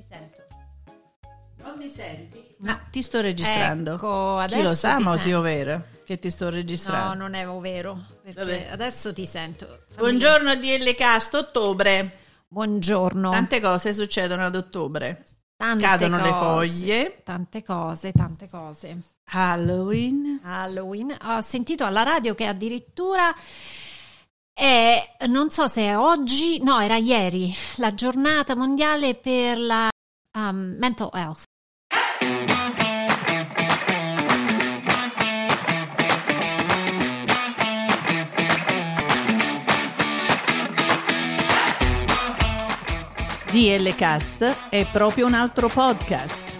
ti sento. Non mi senti? No, ti sto registrando. Ecco, adesso Chi lo sa, ti mo sento. sia ovvero che ti sto registrando. No, non è vero, perché Vabbè. adesso ti sento. Fammi- Buongiorno DL Cast, ottobre. Buongiorno. Tante cose succedono ad ottobre. Tante Cadono le cose, foglie. Tante cose, tante cose. Halloween. Halloween. Ho sentito alla radio che addirittura è, non so se è oggi, no, era ieri, la giornata mondiale per la um, mental health. DL Cast è proprio un altro podcast.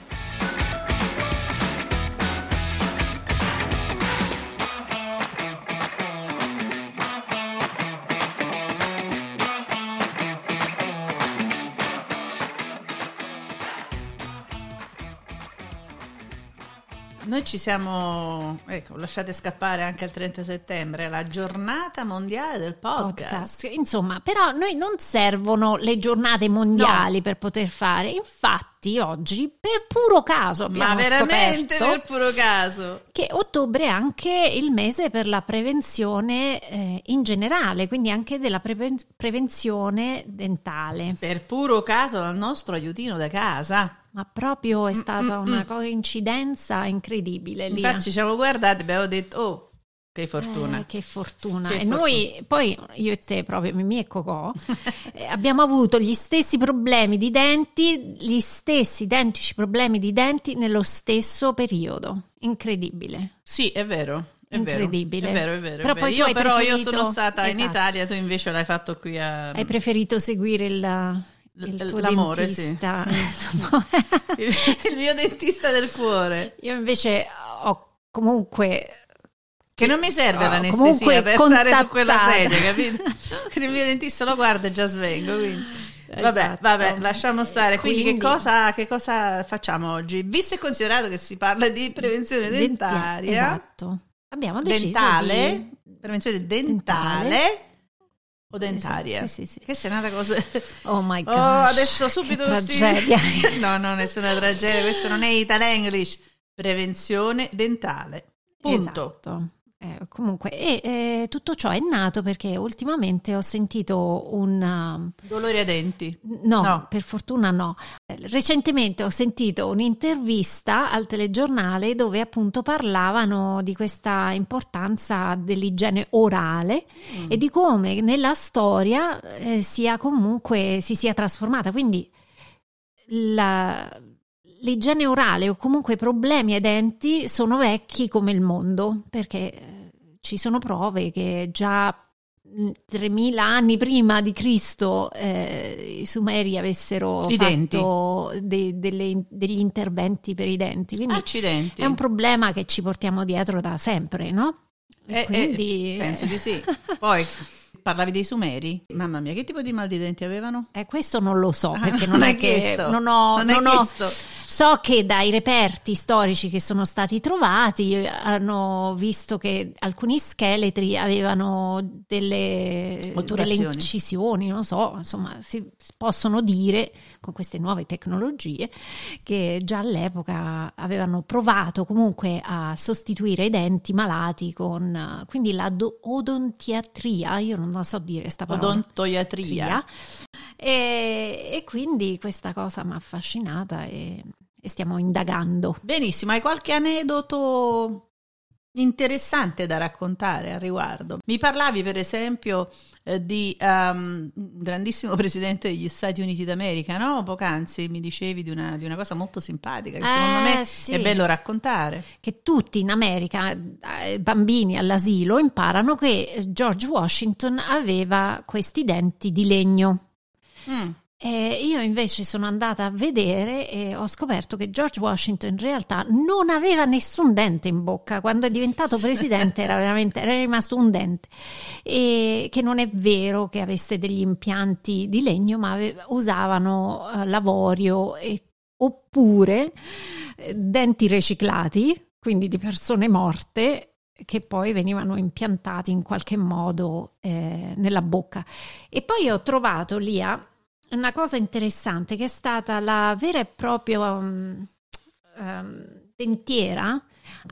Noi ci siamo, ecco, lasciate scappare anche il 30 settembre, la giornata mondiale del podcast. podcast. Insomma, però noi non servono le giornate mondiali per poter fare. Infatti, oggi, per puro caso, abbiamo Ma veramente per puro caso. che ottobre è anche il mese per la prevenzione eh, in generale, quindi anche della preven- prevenzione dentale. Per puro caso dal nostro aiutino da casa. Ma proprio è stata mm, una mm. coincidenza incredibile lì. Infatti ci siamo guardati e abbiamo detto, oh, che fortuna. Eh, che fortuna. Che e fortuna. noi, poi io e te, proprio Mimì e Cocò, eh, abbiamo avuto gli stessi problemi di denti, gli stessi identici problemi di denti nello stesso periodo. Incredibile. Sì, è vero. È vero, Incredibile. È vero, è vero. è Però vero. poi tu io, hai però io preferito- sono stata in Esatto. Italia, tu invece l'hai fatto qui a... Hai preferito seguire il, il L- tuo l'amore, dentista? il, il mio dentista del cuore. Io invece ho comunque Che non mi serve Oh, l'anestesia per stare su quella contattata. sedia, capito? Il mio dentista lo guarda e già svengo, quindi... Vabbè, Esatto. vabbè, lasciamo stare. Quindi, Quindi- che, cosa, che cosa facciamo oggi? Visto e considerato che si parla di prevenzione dentaria, Esatto. Abbiamo deciso dentale, di... prevenzione dentale, Dentale. o dentaria? Sì, sì, sì. Questa è un'altra cosa. Oh my god. Oh, adesso subito che sti- tragedia. no, no, nessuna tragedia, questo non è Italian English. Prevenzione dentale. Punto. Esatto. Eh, comunque, e, eh, tutto ciò è nato perché ultimamente ho sentito un... um, Dolori a denti. No, No. per fortuna no. Eh, Recentemente ho sentito un'intervista al telegiornale dove appunto parlavano di questa importanza dell'igiene orale Mm. e di come nella storia eh, sia comunque si sia trasformata. Quindi la- l'igiene orale o comunque problemi ai denti sono vecchi come il mondo, perché eh, ci sono prove che già mh, 3000 anni prima di Cristo eh, i Sumeri avessero I fatto de- delle- degli interventi per i denti. Quindi Accidenti. è un problema che ci portiamo dietro da sempre, no? E Eh, eh, quindi penso di sì. Poi parlavi dei Sumeri. Mamma mia, che tipo di mal di denti avevano? Eh, questo non lo so Ah, perché non non, hai è che non ho, Non non ho- chiesto. so che dai reperti storici che sono stati trovati eh, hanno visto che alcuni scheletri avevano delle, delle incisioni, non so, insomma, si possono dire con queste nuove tecnologie che già all'epoca avevano provato comunque a sostituire i denti malati con eh, quindi la do- odontiatria, io non la so dire sta parola. Odontoiatria. E, e quindi questa cosa mi ha affascinata e, e stiamo indagando. Benissimo, hai qualche aneddoto interessante da raccontare al riguardo? Mi parlavi per esempio eh, di um, un grandissimo presidente degli Stati Uniti d'America, no? Poc'anzi mi dicevi di una, di una cosa molto simpatica che secondo Eh, me sì. è bello raccontare. Che tutti in America, eh, bambini all'asilo, imparano che George Washington aveva questi denti di legno. Mm. E io invece sono andata a vedere e ho scoperto che George Washington in realtà non aveva nessun dente in bocca. Quando è diventato presidente era veramente era rimasto un dente. E che non è vero che avesse degli impianti di legno, ma ave- usavano uh, l'avorio e, oppure eh, denti riciclati, quindi di persone morte che poi venivano impiantati in qualche modo eh, nella bocca. E poi ho trovato lì a una cosa interessante che è stata la vera e propria um, um, dentiera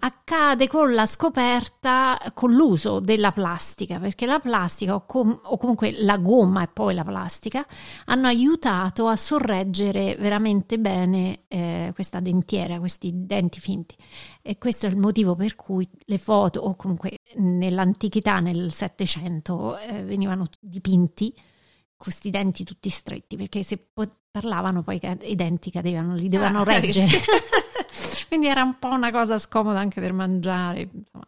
accade con la scoperta, con l'uso della plastica, perché la plastica o, com- o, comunque la gomma e poi la plastica hanno aiutato a sorreggere veramente bene eh, questa dentiera, questi denti finti. E questo è il motivo per cui le foto, o comunque nell'antichità, nel Settecento, eh, venivano dipinti questi denti tutti stretti, perché se parlavano poi i denti cadevano, li dovevano ah, reggere. Quindi era un po' una cosa scomoda anche per mangiare. Insomma,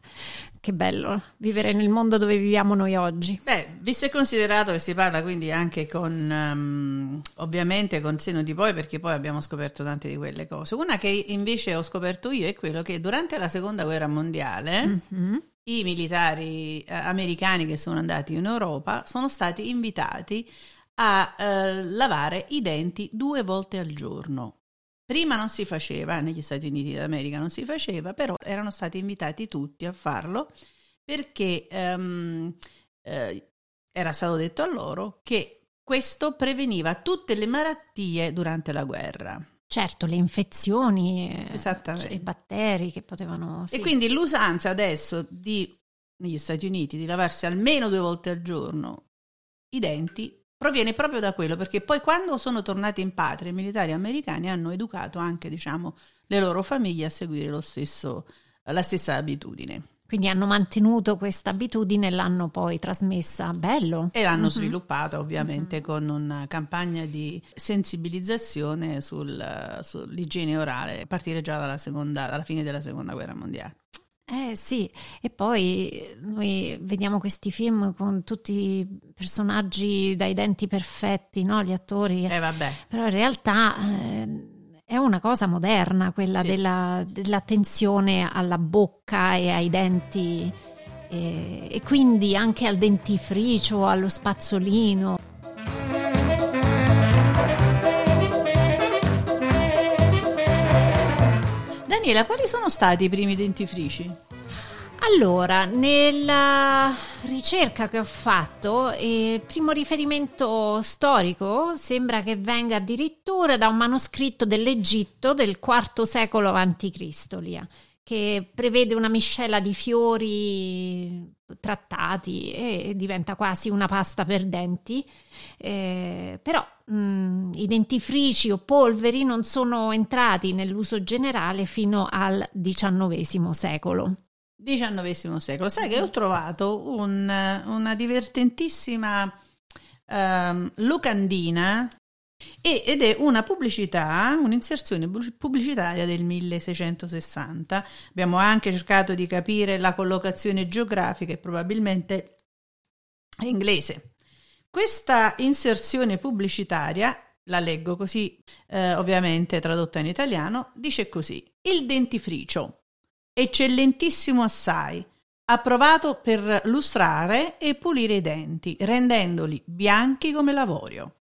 che bello vivere nel mondo dove viviamo noi oggi. Beh, visto e considerato che si parla quindi anche con, um, ovviamente con seno di poi, perché poi abbiamo scoperto tante di quelle cose. Una che invece ho scoperto io è quello che durante la seconda guerra mondiale mm-hmm i militari eh, americani che sono andati in Europa sono stati invitati a eh, lavare i denti due volte al giorno. Prima non si faceva, negli Stati Uniti d'America non si faceva, però erano stati invitati tutti a farlo perché ehm, eh, era stato detto a loro che questo preveniva tutte le malattie durante la guerra. Certo, le infezioni, eh, i batteri che potevano... Sì. E quindi l'usanza adesso di, negli Stati Uniti di lavarsi almeno due volte al giorno i denti proviene proprio da quello, perché poi quando sono tornati in patria i militari americani hanno educato anche, diciamo, le loro famiglie a seguire lo stesso, la stessa abitudine. Quindi hanno mantenuto questa abitudine e l'hanno poi trasmessa. Bello. E l'hanno mm-hmm. sviluppata ovviamente mm-hmm. con una campagna di sensibilizzazione sul, sull'igiene orale, a partire già dalla, seconda, dalla fine della seconda guerra mondiale. Eh sì, e poi noi vediamo questi film con tutti i personaggi dai denti perfetti, no? Gli attori. Eh vabbè. Però in realtà... Eh, è una cosa moderna quella sì. della, dell'attenzione alla bocca e ai denti e, e quindi anche al dentifricio, allo spazzolino. Daniela, quali sono stati i primi dentifrici? Allora, nella ricerca che ho fatto, il primo riferimento storico sembra che venga addirittura da un manoscritto dell'Egitto del IV secolo a.C., che prevede una miscela di fiori trattati e diventa quasi una pasta per denti. Eh, però mh, mm, i dentifrici o polveri non sono entrati nell'uso generale fino al XIX secolo. XIX secolo. Sai che ho trovato un, una divertentissima um, locandina ed è una pubblicità, un'inserzione pubblicitaria del 1660. Abbiamo anche cercato di capire la collocazione geografica e probabilmente è inglese. Questa inserzione pubblicitaria, la leggo così, eh, ovviamente tradotta in italiano, dice così: Il dentifricio eccellentissimo assai, approvato per lustrare e pulire i denti, rendendoli bianchi come l'avorio.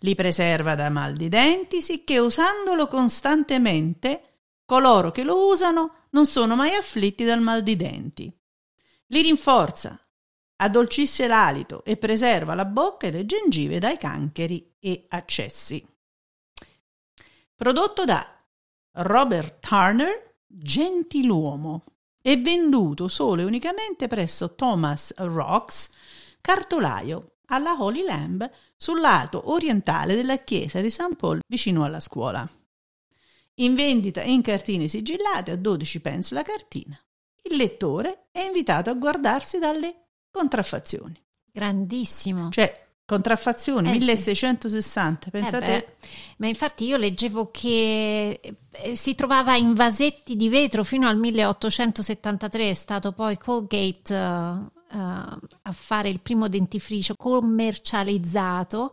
Li preserva da mal di denti, sicché usandolo costantemente, coloro che lo usano non sono mai afflitti dal mal di denti. Li rinforza, addolcisce l'alito e preserva la bocca e le gengive dai cancheri e accessi. Prodotto da Robert Turner gentiluomo e venduto solo e unicamente presso Thomas Rocks, cartolaio, alla Holy Lamb sul lato orientale della chiesa di St. Paul vicino alla scuola. In vendita in cartine sigillate a 12 pence la cartina. Il lettore è invitato a guardarsi dalle contraffazioni. Grandissimo. Cioè, Contraffazione eh 1660, sì. pensate. Eh ma infatti io leggevo che eh, si trovava in vasetti di vetro fino al 1873, è stato poi Colgate uh, uh, a fare il primo dentifricio commercializzato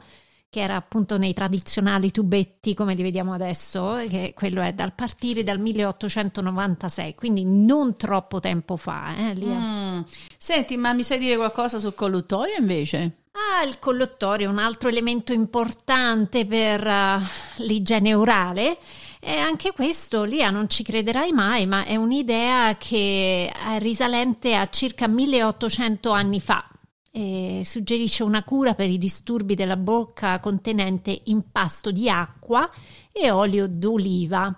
che era appunto nei tradizionali tubetti come li vediamo adesso, che quello è dal partire dal 1896, quindi non troppo tempo fa. Eh, mm. Senti, ma mi sai dire qualcosa sul colluttorio invece? Ah, il colluttorio è un altro elemento importante per uh, l'igiene orale. E anche questo, Lia, non ci crederai mai, ma è un'idea che è risalente a circa 1800 anni fa e suggerisce una cura per i disturbi della bocca contenente impasto di acqua e olio d'oliva.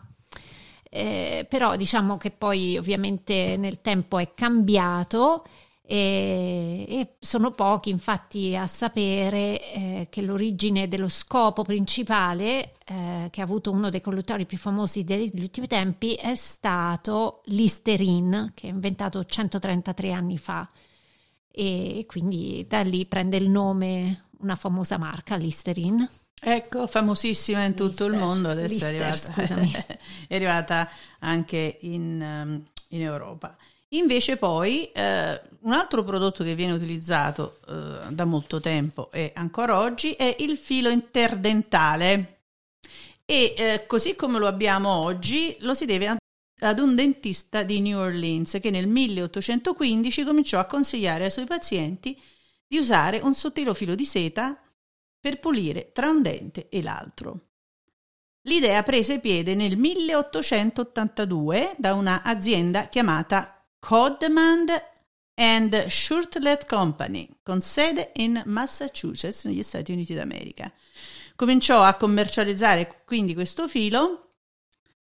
Eh, però diciamo che poi ovviamente nel tempo è cambiato e, e sono pochi infatti a sapere eh, che l'origine dello scopo principale eh, che ha avuto uno dei colluttori più famosi degli ultimi tempi è stato l'Isterin che è inventato 133 anni fa e quindi da lì prende il nome una famosa marca, Listerin. Ecco, famosissima in tutto Lister, il mondo, adesso Lister, è, arrivata, è, arrivata, anche in, um, in Europa. Invece poi eh, un altro prodotto che viene utilizzato eh, da molto tempo e ancora oggi è il filo interdentale e eh, così come lo abbiamo oggi lo si deve ad un dentista di New Orleans che nel 1815 cominciò a consigliare ai suoi pazienti di usare un sottile filo di seta per pulire tra un dente e l'altro. L'idea prese piede nel 1882 da un'azienda chiamata Codman and Shurtlet Company, con sede in Massachusetts, negli Stati Uniti d'America. Cominciò a commercializzare quindi questo filo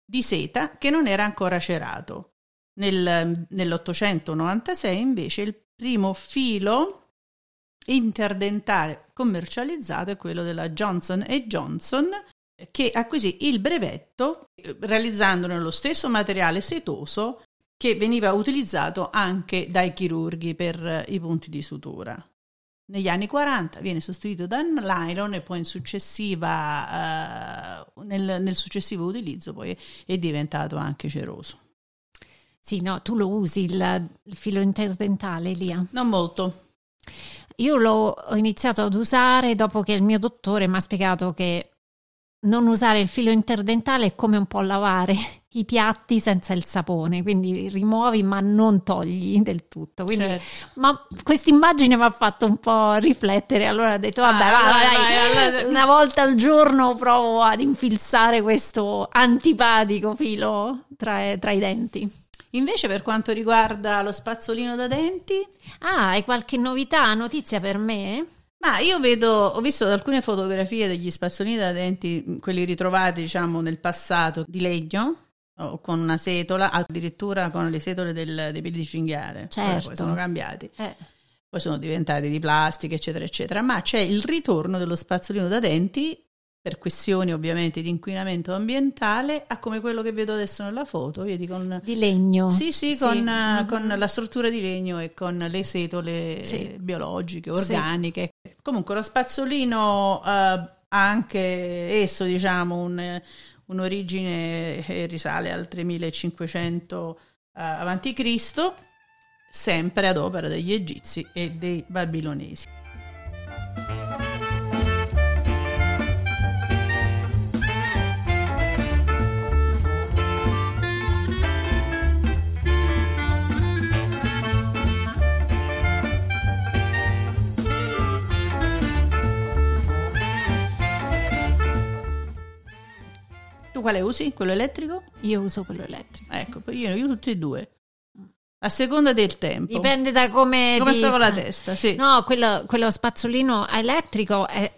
di seta che non era ancora cerato. Nel, nell'896 invece il primo filo interdentale commercializzato è quello della Johnson Johnson che acquisì il brevetto realizzandone lo stesso materiale setoso che veniva utilizzato anche dai chirurghi per i punti di sutura. Negli anni 40 viene sostituito dal nylon e poi successiva, uh, nel, nel, successivo utilizzo poi è diventato anche ceroso. Sì, no, tu lo usi il, il filo interdentale, Lia? Non molto. Io l'ho iniziato ad usare dopo che il mio dottore mi ha spiegato che non usare il filo interdentale è come un po' lavare i piatti senza il sapone, quindi rimuovi ma non togli del tutto. Quindi, certo. Ma questa immagine mi ha fatto un po' riflettere, allora ho detto vabbè, ah, vai, vai, vai, vai, una volta al giorno provo ad infilzare questo antipatico filo tra, tra i denti. Invece per quanto riguarda lo spazzolino da denti... Ah, hai qualche novità, notizia per me? Ma io vedo, ho visto alcune fotografie degli spazzolini da denti, quelli ritrovati diciamo nel passato di legno, con una setola, addirittura con le setole del, dei peli di cinghiale. Certo. Poi sono cambiati. Eh. Poi sono diventati di plastica, eccetera, eccetera. Ma c'è il ritorno dello spazzolino da denti per questioni ovviamente di inquinamento ambientale, a come quello che vedo adesso nella foto, vedi con... Di legno. Sì, sì, sì. Con, mm-hmm. con, la struttura di legno e con le setole sì. biologiche, organiche. Sì. Comunque lo spazzolino ha anche esso, diciamo, un, un'origine che risale al 3500 uh, a.C., sempre ad opera degli egizi e dei babilonesi. Tu quale usi? Quello elettrico? Io uso quello elettrico. Ecco, io, io tutti e due. A seconda del tempo. Dipende da come... Come sta con la testa, sì. No, quello, quello spazzolino elettrico è,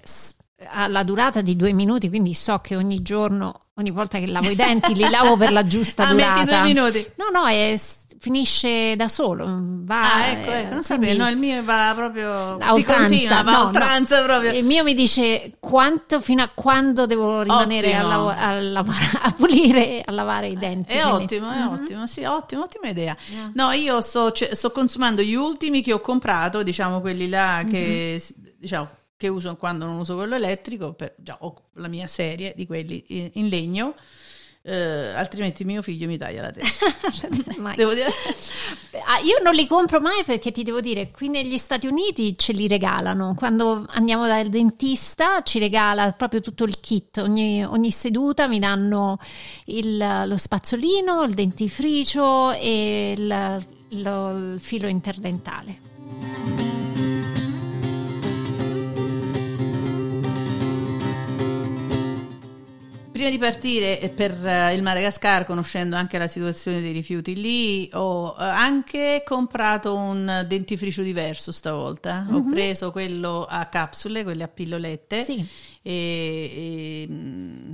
ha la durata di due minuti, quindi so che ogni giorno, ogni volta che lavo i denti, li lavo per la giusta ah, durata. metti due minuti? No, no, è finisce da solo. Va, ah, ecco, ecco, non sapevo, no, il mio va proprio a oltranza, va no, oltranza no. proprio. Il mio mi dice quanto, fino a quando devo rimanere a, lav- a, lavorare, a pulire, a lavare i denti. È quindi. ottimo, è uh-huh. ottimo, sì, ottimo, ottima idea. Yeah. No, io sto, cioè, sto, consumando gli ultimi che ho comprato, diciamo quelli là che, uh-huh. diciamo, che uso quando non uso quello elettrico, per, già ho la mia serie di quelli in, in legno eh, altrimenti mio figlio mi taglia la testa. devo dire. Ah, io non li compro mai perché ti devo dire, qui negli Stati Uniti ce li regalano. Quando andiamo dal dentista ci regala proprio tutto il kit. Ogni, ogni seduta mi danno il, lo spazzolino, il dentifricio e il, lo, il filo interdentale. Prima di partire per eh, il Madagascar, conoscendo anche la situazione dei rifiuti lì, ho eh, anche comprato un dentifricio diverso stavolta. Mm-hmm. Ho mhm. preso quello a capsule, quelli a pillolette, sì. e, e, mm,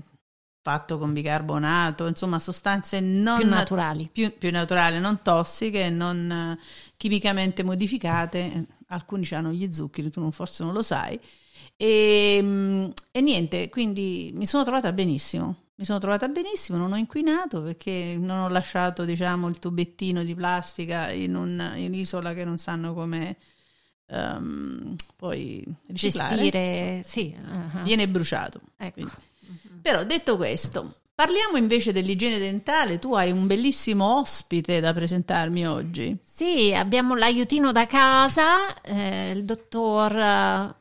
fatto con bicarbonato, insomma sostanze non più naturali, più, più naturali non tossiche, non chimicamente modificate. Alcuni hanno gli zuccheri, tu non, forse non lo sai e, ehm, e niente, quindi mi sono trovata benissimo. Mi sono trovata benissimo, non ho inquinato perché non ho lasciato, diciamo, il tubettino di plastica in, un, in un'isola che non sanno come um, poi riciclare. Gestire, sì. Uh-huh. Viene bruciato. Ecco. Uh-huh. Però detto questo, parliamo invece dell'igiene dentale. Tu hai un bellissimo ospite da presentarmi oggi. Sì, abbiamo l'aiutino da casa, eh, il dottor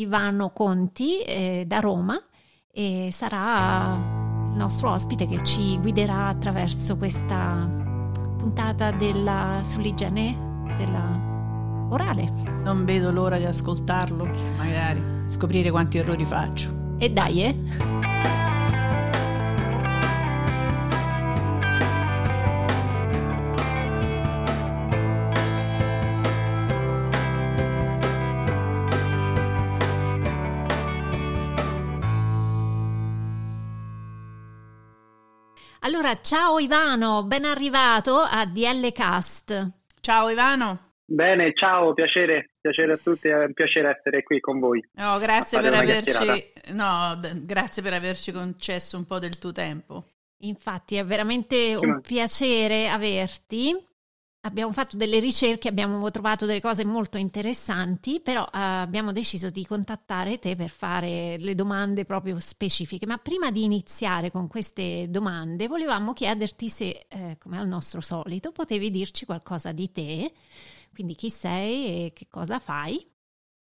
Ivano Conti eh, da Roma e sarà il nostro ospite che ci guiderà attraverso questa puntata della, sull'igiene della orale. Non vedo l'ora di ascoltarlo, magari scoprire quanti errori faccio. E dai, eh? Allora, ciao Ivano, ben arrivato a DL Cast. Ciao Ivano. Bene, ciao, piacere, piacere a tutti, è un piacere essere qui con voi. No, grazie per averci no, d- grazie per averci concesso un po' del tuo tempo. Infatti è veramente un piacere averti abbiamo fatto delle ricerche, abbiamo trovato delle cose molto interessanti, però uh, abbiamo deciso di contattare te per fare le domande proprio specifiche. Ma prima di iniziare con queste domande, volevamo chiederti se, eh, come al nostro solito, potevi dirci qualcosa di te, quindi chi sei e che cosa fai.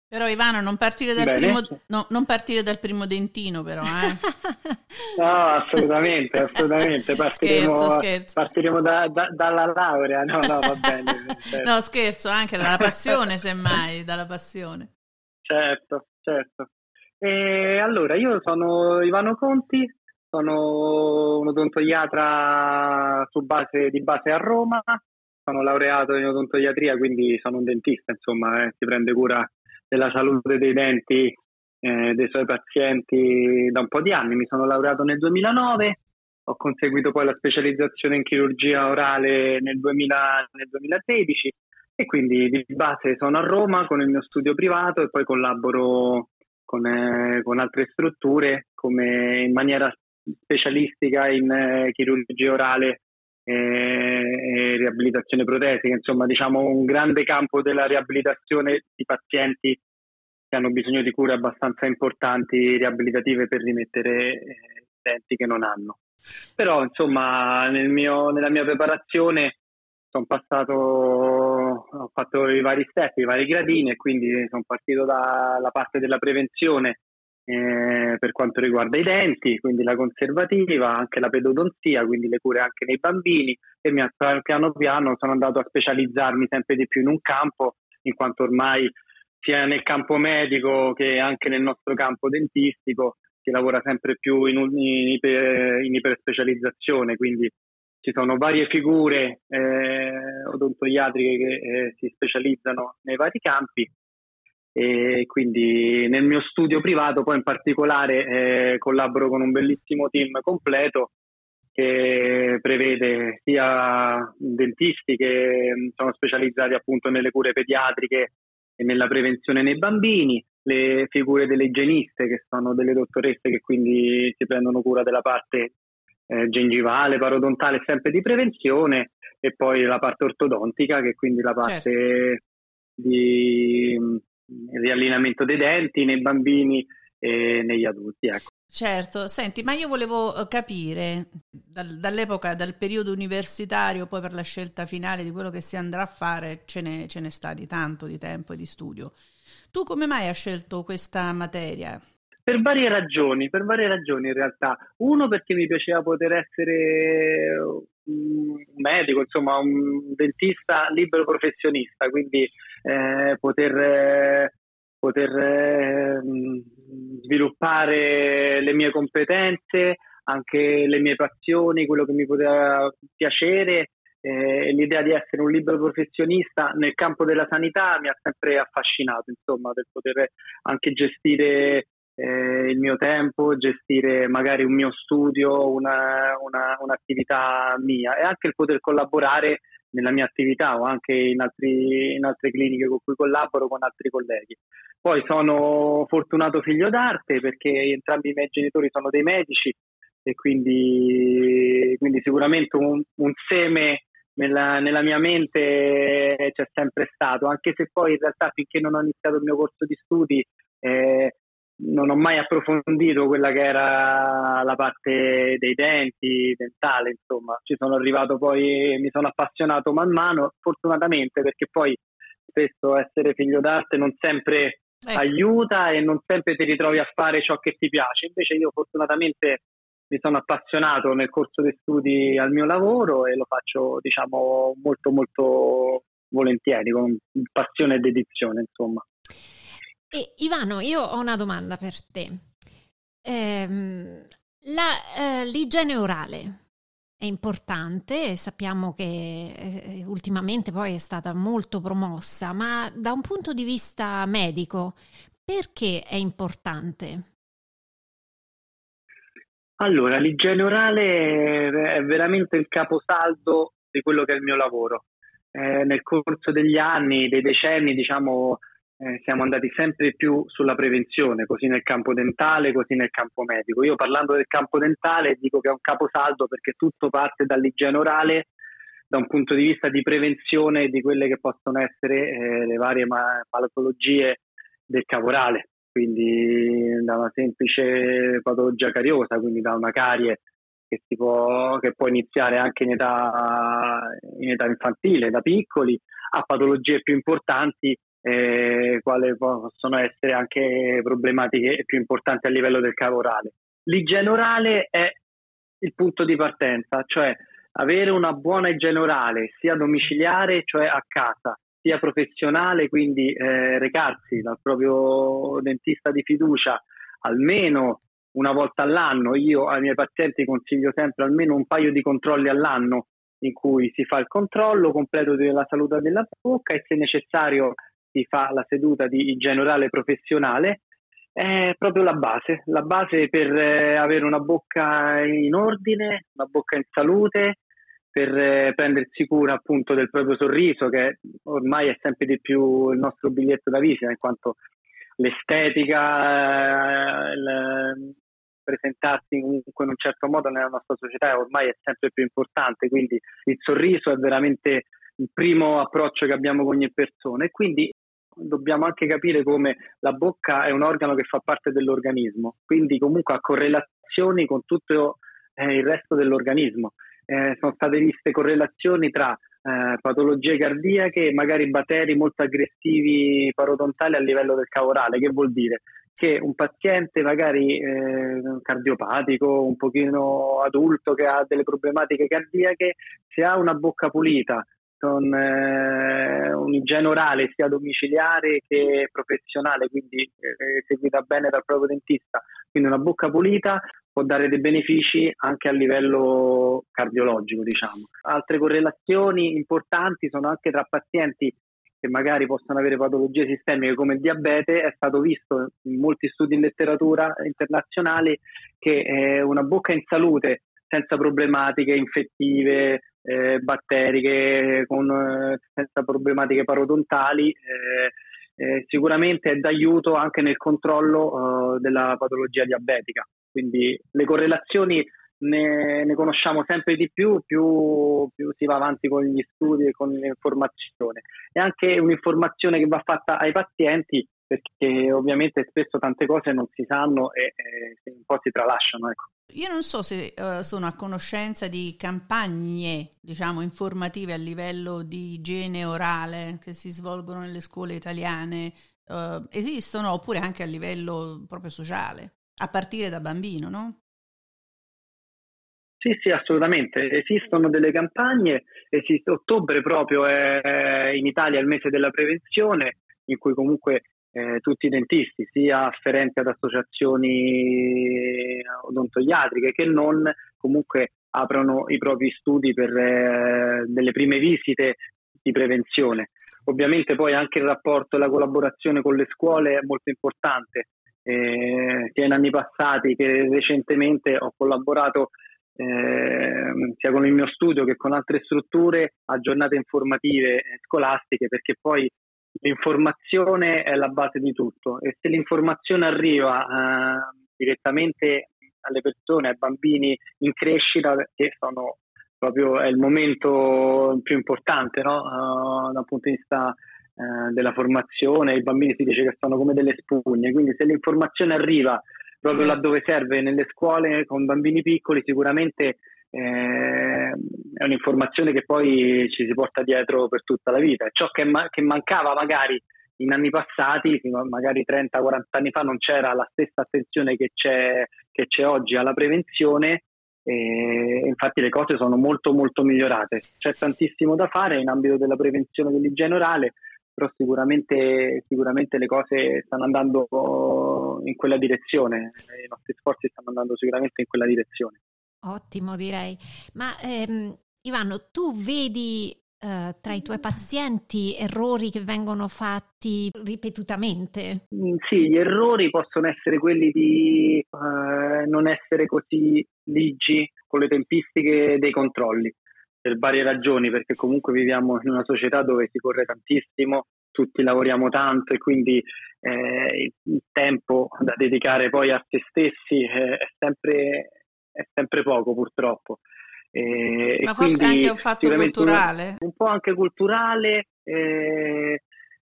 Però Ivano, non partire dal, primo, no, non partire dal primo dentino però, eh? no, assolutamente, assolutamente. Partiremo, scherzo, scherzo. partiremo da, da, dalla laurea, no, no, va bene. Certo. no, scherzo, anche dalla passione, semmai, dalla passione. Certo, certo. E allora, io sono Ivano Conti, sono un odontoiatra su base, di base a Roma, sono laureato in odontoiatria, quindi sono un dentista, insomma, eh, si prende cura della salute dei denti eh, dei suoi pazienti da un po' di anni. Mi sono laureato nel 2009, ho conseguito poi la specializzazione in chirurgia orale nel, 2000, nel 2013 e quindi di base sono a Roma con il mio studio privato e poi collaboro con, eh, con altre strutture come in maniera specialistica in eh, chirurgia orale e riabilitazione protesica, insomma diciamo un grande campo della riabilitazione di pazienti che hanno bisogno di cure abbastanza importanti riabilitative per rimettere eh, denti che non hanno. Però insomma nel mio, nella mia preparazione sono passato, ho fatto i vari step, i vari gradini e quindi sono partito dalla parte della prevenzione eh, per quanto riguarda i denti, quindi la conservativa, anche la pedodonzia, quindi le cure anche nei bambini. E mi, piano piano sono andato a specializzarmi sempre di più in un campo, in quanto ormai sia nel campo medico che anche nel nostro campo dentistico si lavora sempre più in, un, in, iper, in iperspecializzazione, quindi ci sono varie figure eh, odontoiatriche che eh, si specializzano nei vari campi e quindi nel mio studio privato poi in particolare eh, collaboro con un bellissimo team completo che prevede sia dentisti che mm, sono specializzati appunto nelle cure pediatriche e nella prevenzione nei bambini, le figure delle igieniste che sono delle dottoresse che quindi si prendono cura della parte eh, gengivale, parodontale sempre di prevenzione e poi la parte ortodontica che è quindi la parte certo. di riallineamento dei denti nei bambini e negli adulti. Ecco. Certo, senti, ma io volevo eh, capire dal, dall'epoca, dal periodo universitario, poi per la scelta finale di quello che si andrà a fare, ce ne, ce ne sta di tanto di tempo e di studio. Tu come mai hai scelto questa materia? Per varie ragioni, per varie ragioni in realtà. Uno perché mi piaceva poter essere un medico, insomma un dentista libero professionista, quindi eh, poter, eh, poter eh, sviluppare le mie competenze, anche le mie passioni, quello che mi poteva piacere. Eh, l'idea di essere un libero professionista nel campo della sanità mi ha sempre affascinato, insomma, del poter anche gestire eh, il mio tempo, gestire magari un mio studio, una, una, un'attività mia e anche il poter collaborare nella mia attività o anche in, altri, in altre cliniche con cui collaboro con altri colleghi. Poi sono fortunato figlio d'arte perché entrambi i miei genitori sono dei medici e quindi, quindi sicuramente un, un seme nella, nella, mia mente c'è sempre stato, anche se poi in realtà finché non ho iniziato il mio corso di studi eh, non ho mai approfondito quella che era la parte dei denti, dentale, insomma, ci sono arrivato poi, mi sono appassionato man mano, fortunatamente perché poi spesso essere figlio d'arte non sempre ecco. aiuta e non sempre ti ritrovi a fare ciò che ti piace, invece io fortunatamente mi sono appassionato nel corso dei studi al mio lavoro e lo faccio diciamo molto molto volentieri, con passione e dedizione insomma. E Ivano, io ho una domanda per te. Ehm, la, eh, l'igiene orale è importante, sappiamo che eh, ultimamente poi è stata molto promossa, ma da un punto di vista medico, perché è importante? Allora, l'igiene orale è veramente il caposaldo di quello che è il mio lavoro. Eh, nel corso degli anni, dei decenni, diciamo, eh, siamo andati sempre più sulla prevenzione, così nel campo dentale, così nel campo medico. Io parlando del campo dentale dico che è un caposaldo perché tutto parte dall'igiene orale da un punto di vista di prevenzione di quelle che possono essere eh, le varie ma- patologie del cavo orale, quindi da una semplice patologia cariosa, quindi da una carie che, può, che può iniziare anche in età, in età infantile, da piccoli, a patologie più importanti eh, quali possono essere anche problematiche più importanti a livello del cavo orale. L'igiene orale è il punto di partenza, cioè avere una buona igiene orale sia domiciliare, cioè a casa, sia professionale, quindi eh, recarsi dal proprio dentista di fiducia almeno una volta all'anno. Io ai miei pazienti consiglio sempre almeno un paio di controlli all'anno in cui si fa il controllo completo della salute della bocca e se necessario si fa la seduta di igiene orale professionale è proprio la base, la base per eh, avere una bocca in ordine, una bocca in salute, per eh, prendersi cura appunto del proprio sorriso che ormai è sempre di più il nostro biglietto da visita in quanto l'estetica, eh, il presentarsi comunque in un certo modo nella nostra società ormai è sempre più importante, quindi il sorriso è veramente il primo approccio che abbiamo con ogni persona. E quindi dobbiamo anche capire come la bocca è un organo che fa parte dell'organismo, quindi comunque ha correlazioni con tutto eh, il resto dell'organismo. Eh, sono state viste correlazioni tra eh, patologie cardiache e magari batteri molto aggressivi parodontali a livello del cavo orale. Che vuol dire? Che un paziente magari eh, cardiopatico, un pochino adulto che ha delle problematiche cardiache, se ha una bocca pulita, con eh, un'igiene orale sia domiciliare che professionale, quindi eh, seguita bene dal proprio dentista. Quindi una bocca pulita può dare dei benefici anche a livello cardiologico, diciamo. Altre correlazioni importanti sono anche tra pazienti che magari possono avere patologie sistemiche come il diabete, è stato visto in molti studi in letteratura internazionali che eh, una bocca in salute senza problematiche infettive, eh, batteriche, con, eh, senza problematiche parodontali, eh, eh, sicuramente è d'aiuto anche nel controllo della patologia diabetica. Quindi le correlazioni ne, ne conosciamo sempre di più, più, più, si va avanti con gli studi e con l'informazione. E anche un'informazione che va fatta ai pazienti perché ovviamente spesso tante cose non si sanno e, e un po' si tralasciano. Ecco. Io non so se uh, sono a conoscenza di campagne, diciamo, informative a livello di igiene orale che si svolgono nelle scuole italiane, uh, esistono oppure anche a livello proprio sociale, a partire da bambino, no? Sì, sì, assolutamente. Esistono delle campagne, esiste, ottobre proprio è in Italia il mese della prevenzione, in cui comunque eh, tutti i dentisti, sia afferenti ad associazioni odontoiatriche che non, comunque aprono i propri studi per eh, delle prime visite di prevenzione. Ovviamente poi anche il rapporto e la collaborazione con le scuole è molto importante. Eh, sia in anni passati che recentemente ho collaborato eh, sia con il mio studio che con altre strutture a giornate informative scolastiche perché poi l'informazione è la base di tutto e se l'informazione arriva eh, direttamente alle persone, ai bambini in crescita, che sono proprio è il momento più importante no? uh, dal punto di vista uh, della formazione, i bambini si dice che sono come delle spugne, quindi se l'informazione arriva proprio laddove serve nelle scuole con bambini piccoli sicuramente eh, è un'informazione che poi ci si porta dietro per tutta la vita. Ciò che, ma- che mancava magari in anni passati, magari 30-40 anni fa, non c'era la stessa attenzione che c'è, che c'è oggi alla prevenzione. E infatti le cose sono molto molto migliorate. C'è tantissimo da fare in ambito della prevenzione dell'igiene orale, però sicuramente, sicuramente le cose stanno andando in quella direzione, i nostri sforzi stanno andando sicuramente in quella direzione. Ottimo, direi. Ma ehm, Ivano, tu vedi eh, tra i tuoi pazienti errori che vengono fatti ripetutamente? Mm, sì, gli errori possono essere quelli di eh, non essere così ligi con le tempistiche dei controlli per varie ragioni, perché comunque viviamo in una società dove si corre tantissimo, tutti lavoriamo tanto e quindi eh, il tempo da dedicare poi a se stessi è sempre è sempre poco purtroppo. E, Ma forse anche un fatto culturale? Un, un, po' anche culturale, eh,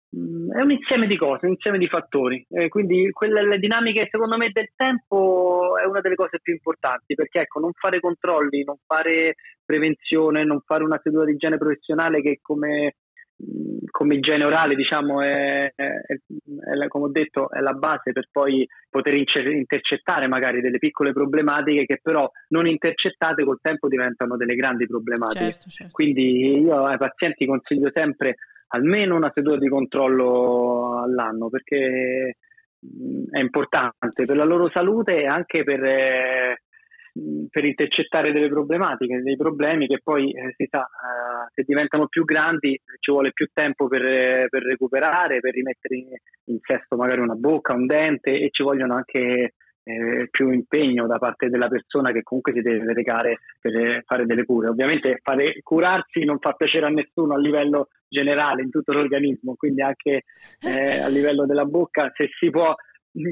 è un insieme di cose, un insieme di fattori. Eh, quindi quelle, le dinamiche secondo me del tempo è una delle cose più importanti perché ecco, non fare controlli, non fare prevenzione, non fare una seduta di igiene professionale che come come igiene orale diciamo è, è, è, come ho detto è la base per poi poter intercettare magari delle piccole problematiche che però non intercettate col tempo diventano delle grandi problematiche certo, certo. quindi io ai pazienti consiglio sempre almeno una seduta di controllo all'anno perché è importante per la loro salute e anche per eh, per intercettare delle problematiche, dei problemi che poi eh, si sa, eh, se diventano più grandi ci vuole più tempo per, eh, per recuperare, per rimettere in, in, sesto magari una bocca, un dente e ci vogliono anche eh, più impegno da parte della persona che comunque si deve recare per fare delle cure. Ovviamente fare, curarsi non fa piacere a nessuno a livello generale in tutto l'organismo, quindi anche eh, a livello della bocca se si può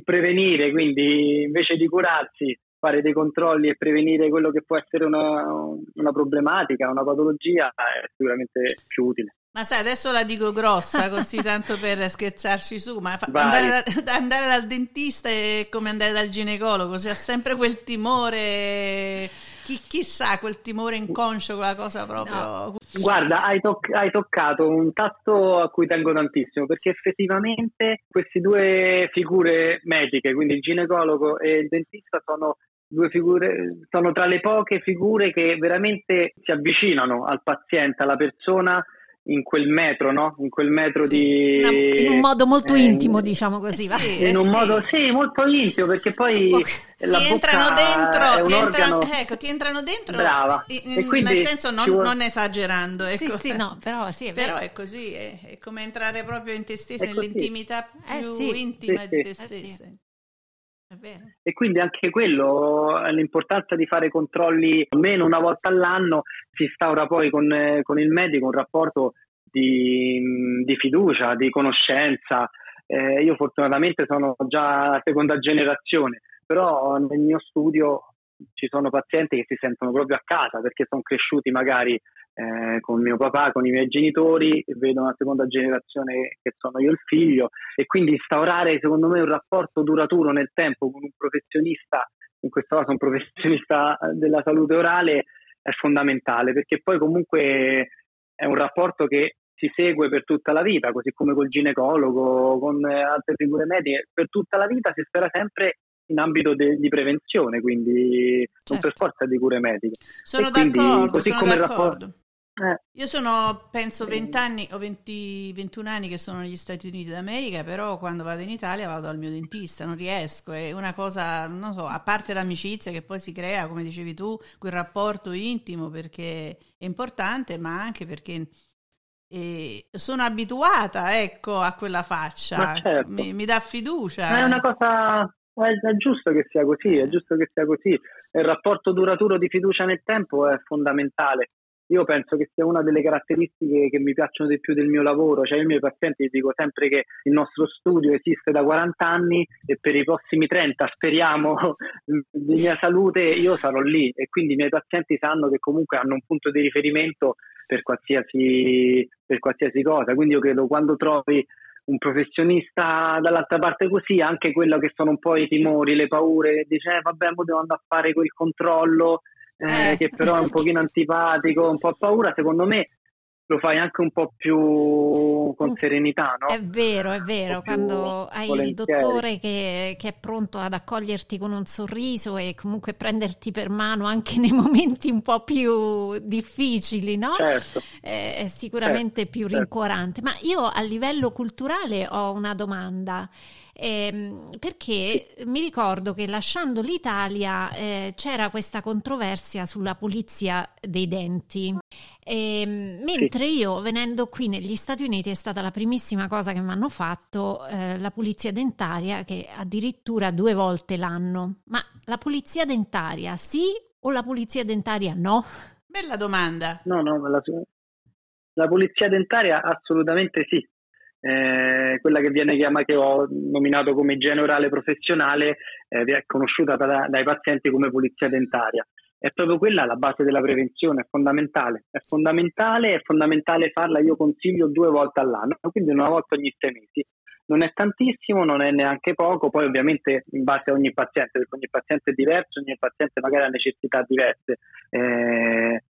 prevenire, quindi invece di curarsi fare dei controlli e prevenire quello che può essere una, una problematica, una patologia, è sicuramente più utile. Ma sai, adesso la dico grossa, così tanto per scherzarci su, ma fa- andare, da, andare, dal dentista è come andare dal ginecologo, si ha sempre quel timore, chi, chissà, quel timore inconscio, quella cosa proprio... No. Guarda, hai, toc- hai, toccato un tasto a cui tengo tantissimo, perché effettivamente queste due figure mediche, quindi il ginecologo e il dentista, sono due figure, sono tra le poche figure che veramente si avvicinano al paziente, alla persona in quel metro, no? In quel metro sì, di... In un modo molto eh, intimo, diciamo così, va? Sì, in un sì. modo, sì, molto intimo, perché poi la ti entrano dentro, ti entrano, ecco, ti entrano dentro, Brava. In, nel senso non, vuole... non esagerando, ecco. Sì, sì, no, però sì, è Però è così, è, è, come entrare proprio in te stesso, nell'intimità più eh, intima di te stesso. Eh, e quindi anche quello, l'importanza di fare controlli almeno una volta all'anno, si instaura poi con, con il medico un rapporto di, di fiducia, di conoscenza. Eh, io fortunatamente sono già seconda generazione, però nel mio studio ci sono pazienti che si sentono proprio a casa perché sono cresciuti magari eh, con mio papà, con i miei genitori, vedo una seconda generazione che sono io il figlio e quindi instaurare secondo me un rapporto duraturo nel tempo con un professionista, in questo caso un professionista della salute orale, è fondamentale perché poi comunque è un rapporto che si segue per tutta la vita, così come col ginecologo, con altre figure mediche, per tutta la vita si spera sempre in ambito de- di prevenzione, quindi certo. non per forza di cure mediche. Sono d'accordo, così sono come d'accordo. il rapporto eh. Io sono, penso, 20 anni o 20, 21 anni che sono negli Stati Uniti d'America, però quando vado in Italia vado al mio dentista, non riesco, è una cosa, non so, a parte l'amicizia che poi si crea, come dicevi tu, quel rapporto intimo perché è importante, ma anche perché eh, sono abituata, ecco, a quella faccia, certo. mi, mi, dà fiducia. È una cosa, è, è giusto che sia così, è giusto che sia così. Il rapporto duraturo di fiducia nel tempo è fondamentale io penso che sia una delle caratteristiche che mi piacciono di più del mio lavoro, cioè io ai miei pazienti dico sempre che il nostro studio esiste da 40 anni e per i prossimi 30 speriamo di mia salute io sarò lì. E quindi i miei pazienti sanno che comunque hanno un punto di riferimento per qualsiasi, per qualsiasi cosa, quindi io credo quando trovi un professionista dall'altra parte così, anche quello che sono un po' i timori, le paure, dice eh, vabbè, devo andare a fare quel controllo, eh, eh. che però è un pochino antipatico, un po' paura, secondo me lo fai anche un po' più con serenità, no? È vero, è vero, quando hai volentieri. il dottore che, che, è pronto ad accoglierti con un sorriso e comunque prenderti per mano anche nei momenti un po' più difficili, no? Certo. È, è sicuramente certo, più certo. rincuorante. Ma io a livello culturale ho una domanda. Eh, perché mi ricordo che lasciando l'Italia eh, c'era questa controversia sulla pulizia dei denti. E, ehm, mentre io venendo qui negli Stati Uniti è stata la primissima cosa che mi hanno fatto eh, la pulizia dentaria che addirittura due volte l'anno. Ma la pulizia dentaria sì o la pulizia dentaria no? Bella domanda. No, no, la, la pulizia dentaria assolutamente sì eh, quella che viene chiamata, che ho nominato come igiene orale professionale, eh, è conosciuta da, dai pazienti come pulizia dentaria. È proprio quella la base della prevenzione, è fondamentale. È fondamentale, è fondamentale farla, io consiglio due volte all'anno, quindi una volta ogni sei mesi. Non è tantissimo, non è neanche poco, poi ovviamente in base a ogni paziente, perché ogni paziente è diverso, ogni paziente magari ha necessità diverse. Eh,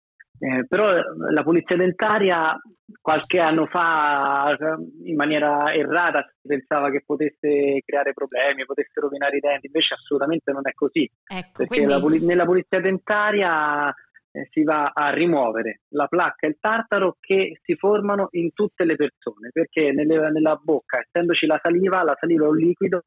eh, però la pulizia dentaria qualche anno fa in maniera errata si pensava che potesse creare problemi, potesse rovinare i denti, invece assolutamente non è così. Ecco, perché quindi... puli- nella pulizia dentaria eh, si va a rimuovere la placca e il tartaro che si formano in tutte le persone, perché nelle, nella bocca, essendoci la saliva, la saliva è un liquido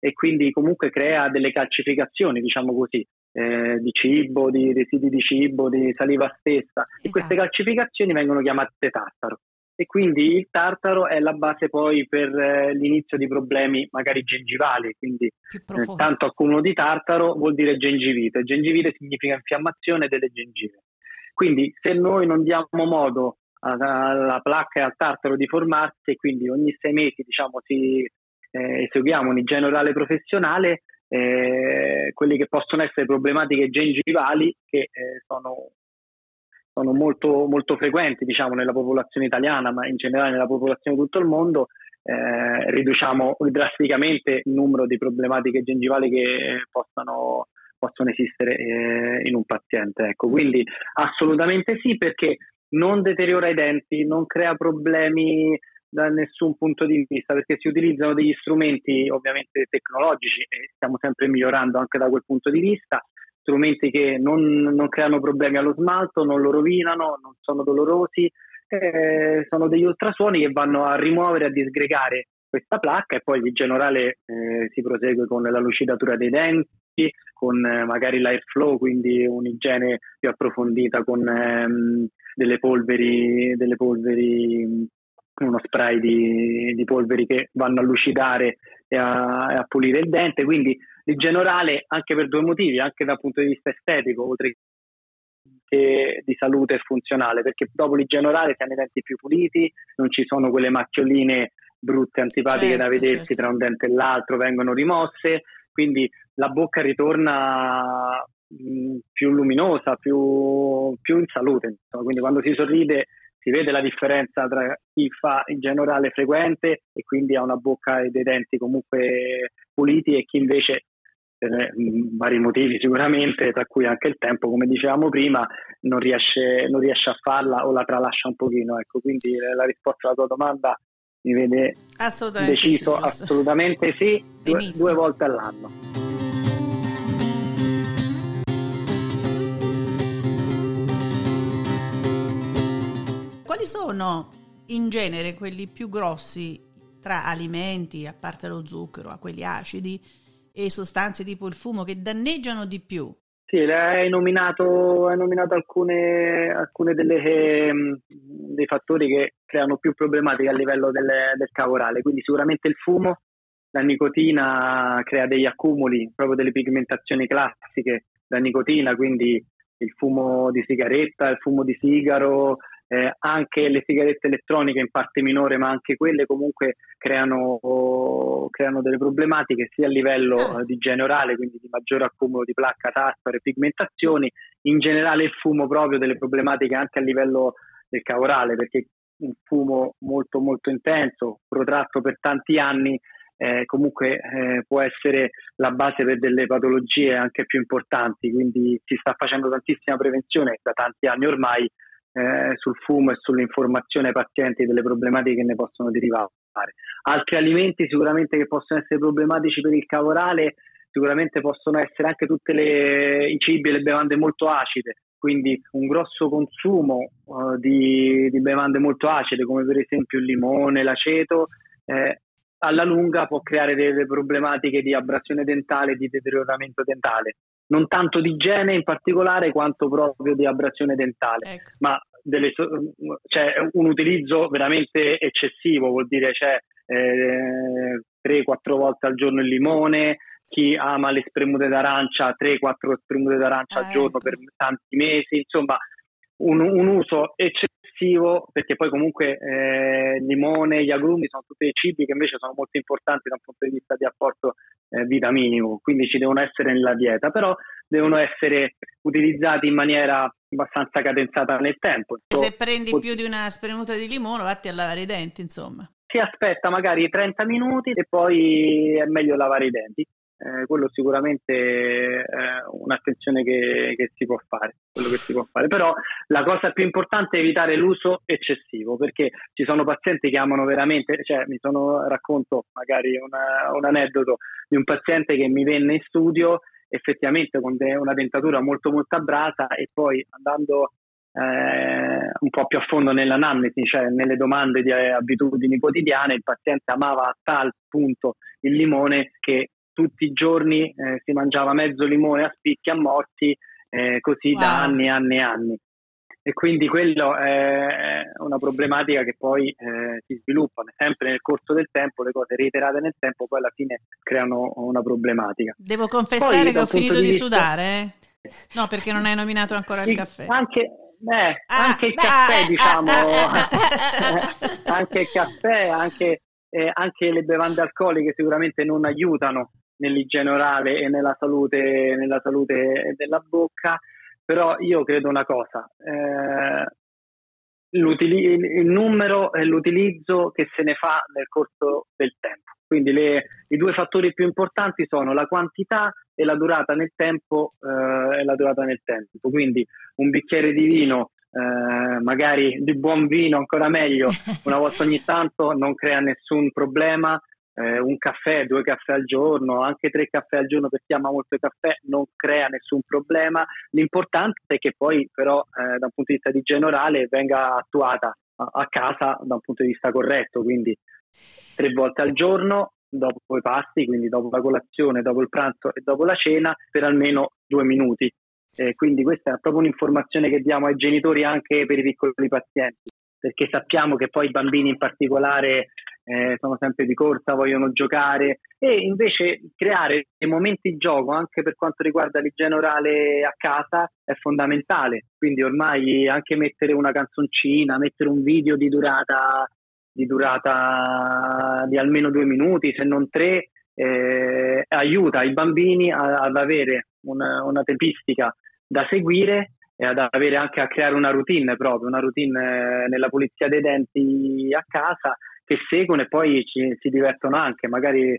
e quindi comunque crea delle calcificazioni, diciamo così eh, di cibo, di residui di cibo, di saliva stessa. Esatto. e queste calcificazioni vengono chiamate tartaro. E quindi il tartaro è la base poi per eh, l'inizio di problemi magari gengivali, quindi eh, tanto accumulo di tartaro vuol dire gengivite, gengivite significa infiammazione delle gengive. Quindi se noi non diamo modo alla placca e al tartaro di formarsi e quindi ogni sei mesi diciamo, si, eh, eseguiamo un'igiene orale professionale, eh, quelli che possono essere problematiche gengivali che eh, sono, sono molto, molto, frequenti diciamo, nella popolazione italiana, ma in generale nella popolazione di tutto il mondo, eh, riduciamo drasticamente il numero di problematiche gengivali che possano, possono esistere eh, in un paziente. Ecco. Quindi assolutamente sì, perché non deteriora i denti, non crea problemi da nessun punto di vista, perché si utilizzano degli strumenti ovviamente tecnologici e stiamo sempre migliorando anche da quel punto di vista, strumenti che non, non creano problemi allo smalto, non lo rovinano, non sono dolorosi, eh, sono degli ultrasuoni che vanno a rimuovere, a disgregare questa placca e poi in generale eh, si prosegue con la lucidatura dei denti, con eh, magari l'airflow, quindi un'igiene più approfondita con ehm, delle polveri, delle polveri uno spray di, di, polveri che vanno a lucidare e a, a, pulire il dente, quindi l'igiene anche per due motivi, anche dal punto di vista estetico, oltre che di salute e funzionale, perché dopo l'igiene orale si hanno i denti più puliti, non ci sono quelle macchioline brutte, antipatiche certo, da vedersi certo. tra un dente e l'altro, vengono rimosse, quindi la bocca ritorna più luminosa, più, più in salute. Insomma. Quindi quando si sorride si vede la differenza tra chi fa in generale frequente e quindi ha una bocca e dei denti comunque puliti e chi invece per vari motivi sicuramente, tra cui anche il tempo, come dicevamo prima, non riesce, non riesce a farla o la tralascia un pochino. Ecco, quindi la risposta alla tua domanda mi vede assolutamente deciso, sì, assolutamente sì, due, due volte all'anno. Quali sono in genere quelli più grossi tra alimenti, a parte lo zucchero, a quelli acidi, e sostanze tipo il fumo che danneggiano di più? Sì, hai nominato, hai nominato alcune, alcune delle, ehm, dei fattori che creano più problematiche a livello del, del cavorale, quindi sicuramente il fumo, la nicotina crea degli accumuli, proprio delle pigmentazioni classiche da nicotina, quindi il fumo di sigaretta, il fumo di sigaro, eh, anche le sigarette elettroniche in parte minore, ma anche quelle comunque creano, creano delle problematiche sia a livello ah. eh, di igiene orale, quindi di maggiore accumulo di placca, tartare, pigmentazioni, in generale il fumo proprio delle problematiche anche a livello del cavorale, perché un fumo molto molto intenso, protratto per tanti anni, eh, comunque eh, può essere la base per delle patologie anche più importanti, quindi si sta facendo tantissima prevenzione da tanti anni ormai eh, sul fumo e sull'informazione ai pazienti delle problematiche che ne possono derivare. Altri alimenti sicuramente che possono essere problematici per il cavorale sicuramente possono essere anche tutti i cibi e le bevande molto acide, quindi un grosso consumo uh, di, di, bevande molto acide come per esempio il limone, l'aceto, eh, alla lunga può creare delle problematiche di abrasione dentale e di deterioramento dentale non tanto di igiene in particolare quanto proprio di abrasione dentale, ecco. ma delle, cioè, un utilizzo veramente eccessivo, vuol dire c'è eh, 3-4 volte al giorno il limone, chi ama le spremute d'arancia 3-4 spremute d'arancia ah, al giorno ecco. per tanti mesi, insomma un, un uso eccessivo perché poi comunque eh, limone, gli agrumi sono tutti cibi che invece sono molto importanti da un punto di vista di apporto eh, vitaminico, quindi ci devono essere nella dieta, però devono essere utilizzati in maniera abbastanza cadenzata nel tempo. Se prendi pot- più di una spremuta di limone, vatti a lavare i denti, insomma. Si aspetta magari 30 minuti e poi è meglio lavare i denti eh, quello sicuramente è un'attenzione che, che, si può fare, quello che si può fare. Però la cosa più importante è evitare l'uso eccessivo, perché ci sono pazienti che amano veramente, cioè mi sono, racconto magari una, un aneddoto di un paziente che mi venne in studio effettivamente con de- una dentatura molto molto abrasa e poi andando eh, un po' più a fondo nell'anamnesi, cioè nelle domande di abitudini quotidiane, il paziente amava a tal punto il limone che tutti i giorni eh, si mangiava mezzo limone a spicchi a morti, eh, così wow. da anni e anni e anni. E quindi quello è una problematica che poi eh, si sviluppa sempre nel corso del tempo, le cose reiterate nel tempo poi alla fine creano una problematica. Devo confessare poi, che ho finito di, vista... sudare, eh? no perché non hai nominato ancora il caffè. Anche, eh, ah, anche il caffè, ah, diciamo, anche il caffè, anche, eh, anche le bevande alcoliche sicuramente non aiutano nell'igiene orale e nella salute, nella salute della bocca, però io credo una cosa, eh, il numero e l'utilizzo che se ne fa nel corso del tempo. Quindi le, i due fattori più importanti sono la quantità e la durata nel tempo eh, e la durata nel tempo. Quindi un bicchiere di vino, eh, magari di buon vino ancora meglio, una volta ogni tanto non crea nessun problema, eh, un caffè, due caffè al giorno, anche tre caffè al giorno per chi ama molto il caffè non crea nessun problema. L'importante è che poi però eh, da un punto di vista di generale venga attuata a, a, casa da un punto di vista corretto, quindi tre volte al giorno dopo i pasti, quindi dopo la colazione, dopo il pranzo e dopo la cena per almeno due minuti. Eh, quindi questa è proprio un'informazione che diamo ai genitori anche per i piccoli pazienti, perché sappiamo che poi i bambini in particolare eh, sono sempre di corsa, vogliono giocare. E invece creare dei momenti di gioco anche per quanto riguarda l'igiene orale a casa è fondamentale, quindi ormai anche mettere una canzoncina, mettere un video di durata di, durata di almeno due minuti, se non tre, eh, aiuta i bambini a, ad avere una, una tempistica da seguire e ad avere anche a creare una routine proprio, una routine nella pulizia dei denti a casa che seguono e poi ci, si divertono anche, magari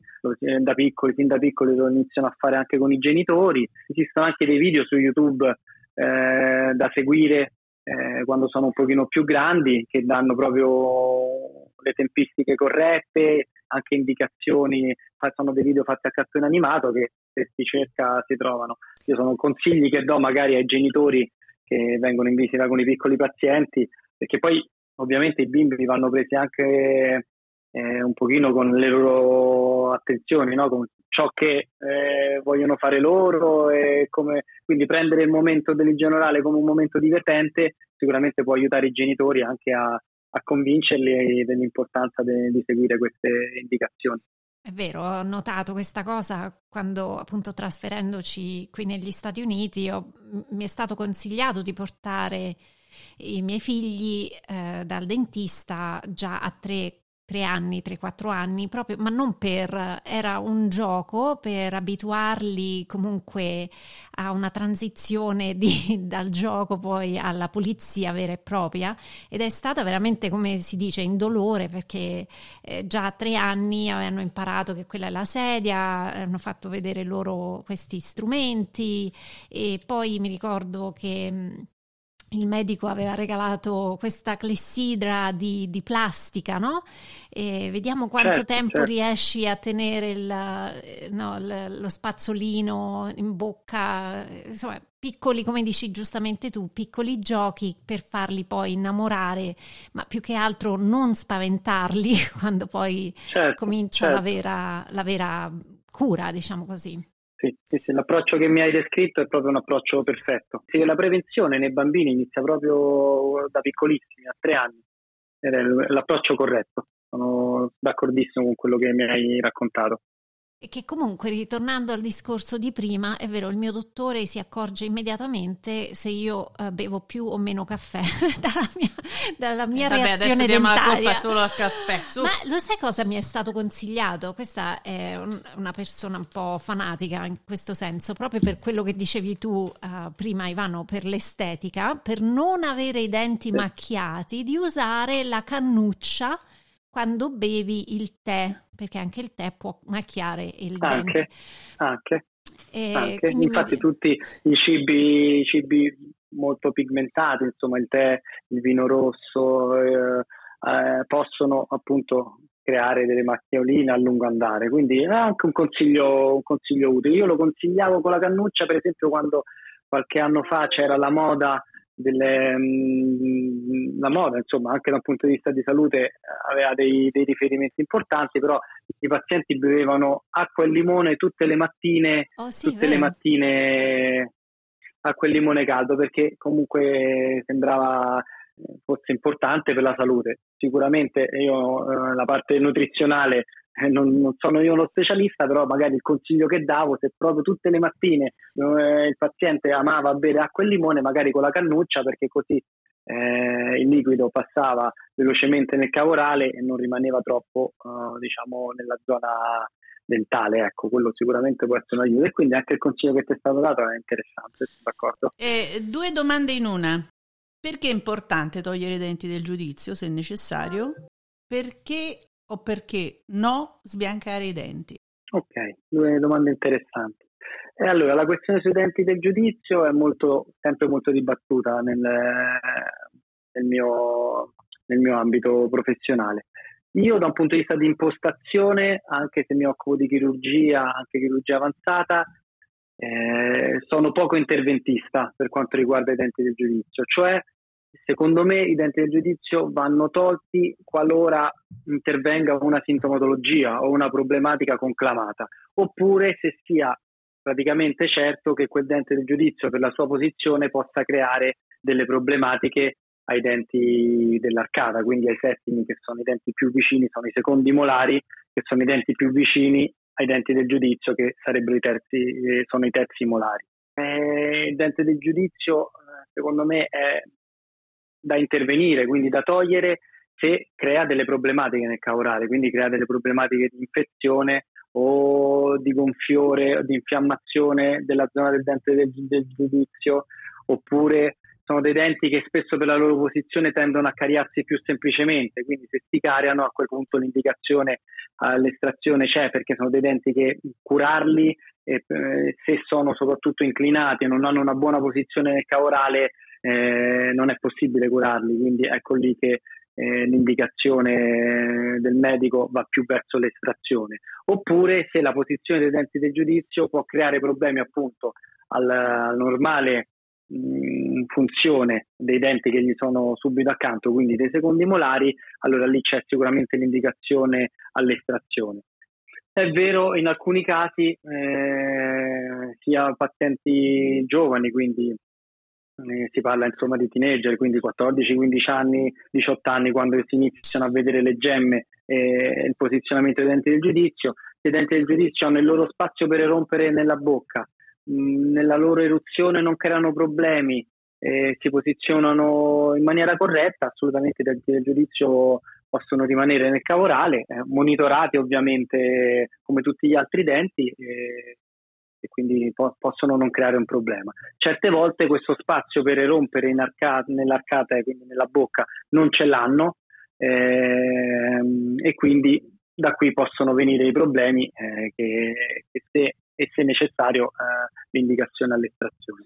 da piccoli, fin da piccoli lo iniziano a fare anche con i genitori. Esistono anche dei video su YouTube eh, da seguire eh, quando sono un pochino più grandi che danno proprio le tempistiche corrette, anche indicazioni, sono dei video fatti a cartone animato che se si cerca si trovano. Io sono consigli che do magari ai genitori che vengono in visita con i piccoli pazienti, perché poi ovviamente i bimbi vanno presi anche eh, un pochino con le loro attenzioni, no? con ciò che eh, vogliono fare loro e come, quindi prendere il momento dell'igiene orale come un momento divertente sicuramente può aiutare i genitori anche a, a convincerli dell'importanza de, di seguire queste indicazioni. È vero, ho notato questa cosa quando appunto trasferendoci qui negli Stati Uniti ho, mi è stato consigliato di portare i miei figli eh, dal dentista già a tre tre anni, tre, quattro anni, proprio, ma non per, era un gioco per abituarli comunque a una transizione di, dal gioco poi alla pulizia vera e propria. Ed è stata veramente, come si dice, indolore perché eh, già a tre anni avevano imparato che quella è la sedia, hanno fatto vedere loro questi strumenti. E poi mi ricordo che il medico aveva regalato questa clessidra di, di plastica, no? E vediamo quanto certo, tempo certo. riesci a tenere il, no, lo spazzolino in bocca, insomma, piccoli, come dici giustamente tu, piccoli giochi per farli poi innamorare, ma più che altro non spaventarli quando poi certo, comincia la certo. vera, la vera cura, diciamo così. Sì, sì, sì, l'approccio che mi hai descritto è proprio un approccio perfetto. Sì, la prevenzione nei bambini inizia proprio da piccolissimi, a tre anni, ed è l'approccio corretto. Sono d'accordissimo con quello che mi hai raccontato. E che comunque, ritornando al discorso di prima, è vero, il mio dottore si accorge immediatamente se io uh, bevo più o meno caffè dalla mia, dalla mia eh, vabbè, reazione adesso dentaria. la colpa solo al caffè. Su. Ma lo sai cosa mi è stato consigliato? Questa è un, una persona un po' fanatica in questo senso, proprio per quello che dicevi tu uh, prima, Ivano, per l'estetica, per non avere i denti macchiati, di usare la cannuccia quando bevi il tè, perché anche il tè può macchiare il anche, dente. Anche, anche. Infatti mi... tutti i cibi, i cibi, molto pigmentati, insomma il tè, il vino rosso, eh, eh, possono appunto creare delle macchioline a lungo andare. Quindi è anche un consiglio, un consiglio utile. Io lo consigliavo con la cannuccia, per esempio, quando qualche anno fa c'era la moda delle, mm, la moda, insomma, anche dal punto di vista di salute eh, aveva dei, dei, riferimenti importanti, però i pazienti bevevano acqua e limone tutte le mattine, oh, sì, tutte le mattine acqua e limone caldo perché comunque sembrava eh, fosse importante per la salute. Sicuramente io eh, la parte nutrizionale eh, non, non, sono io uno specialista, però magari il consiglio che davo, se proprio tutte le mattine eh, il paziente amava bere acqua e limone, magari con la cannuccia, perché così eh, il liquido passava velocemente nel cavo orale e non rimaneva troppo, eh, diciamo, nella zona dentale, ecco, quello sicuramente può essere un aiuto. E quindi anche il consiglio che ti è stato dato è interessante, sono d'accordo. Eh, due domande in una. Perché è importante togliere i denti del giudizio, se necessario? Perché o perché no sbiancare i denti? Ok, due domande interessanti. E allora, la questione sui denti del giudizio è molto, sempre molto dibattuta nel, nel, mio, nel mio ambito professionale. Io da un punto di vista di impostazione, anche se mi occupo di chirurgia, anche chirurgia avanzata, eh, sono poco interventista per quanto riguarda i denti del giudizio, cioè Secondo me i denti del giudizio vanno tolti qualora intervenga una sintomatologia o una problematica conclamata, oppure se sia praticamente certo che quel dente del giudizio per la sua posizione possa creare delle problematiche ai denti dell'arcata, quindi ai settimi che sono i denti più vicini, sono i secondi molari, che sono i denti più vicini ai denti del giudizio, che sarebbero i terzi, eh, sono i terzi molari. Eh, il dente del giudizio, eh, secondo me, è da intervenire, quindi da togliere se crea delle problematiche nel cavorale, quindi crea delle problematiche di infezione o di gonfiore, di infiammazione della zona del dente del, del giudizio, oppure sono dei denti che spesso per la loro posizione tendono a cariarsi più semplicemente, quindi se si cariano a quel punto l'indicazione all'estrazione c'è perché sono dei denti che curarli eh, se sono soprattutto inclinati e non hanno una buona posizione nel cavorale eh, non è possibile curarli, quindi ecco lì che eh, l'indicazione del medico va più verso l'estrazione. Oppure se la posizione dei denti del giudizio può creare problemi appunto alla normale mh, funzione dei denti che gli sono subito accanto, quindi dei secondi molari, allora lì c'è sicuramente l'indicazione all'estrazione. È vero, in alcuni casi eh, sia pazienti giovani, quindi eh, si parla insomma di teenager, quindi 14-15 anni, 18 anni, quando si iniziano a vedere le gemme e il posizionamento dei denti del giudizio. I denti del giudizio hanno il loro spazio per erompere nella bocca, mh, nella loro eruzione non creano problemi, eh, si posizionano in maniera corretta, assolutamente i denti del giudizio possono rimanere nel cavorale, eh, monitorati ovviamente come tutti gli altri denti. Eh, e quindi po- possono non creare un problema. Certe volte questo spazio per erompere arcata, nell'arcata e quindi nella bocca non ce l'hanno ehm, e quindi da qui possono venire i problemi eh, che, che, se, e se necessario eh, l'indicazione all'estrazione.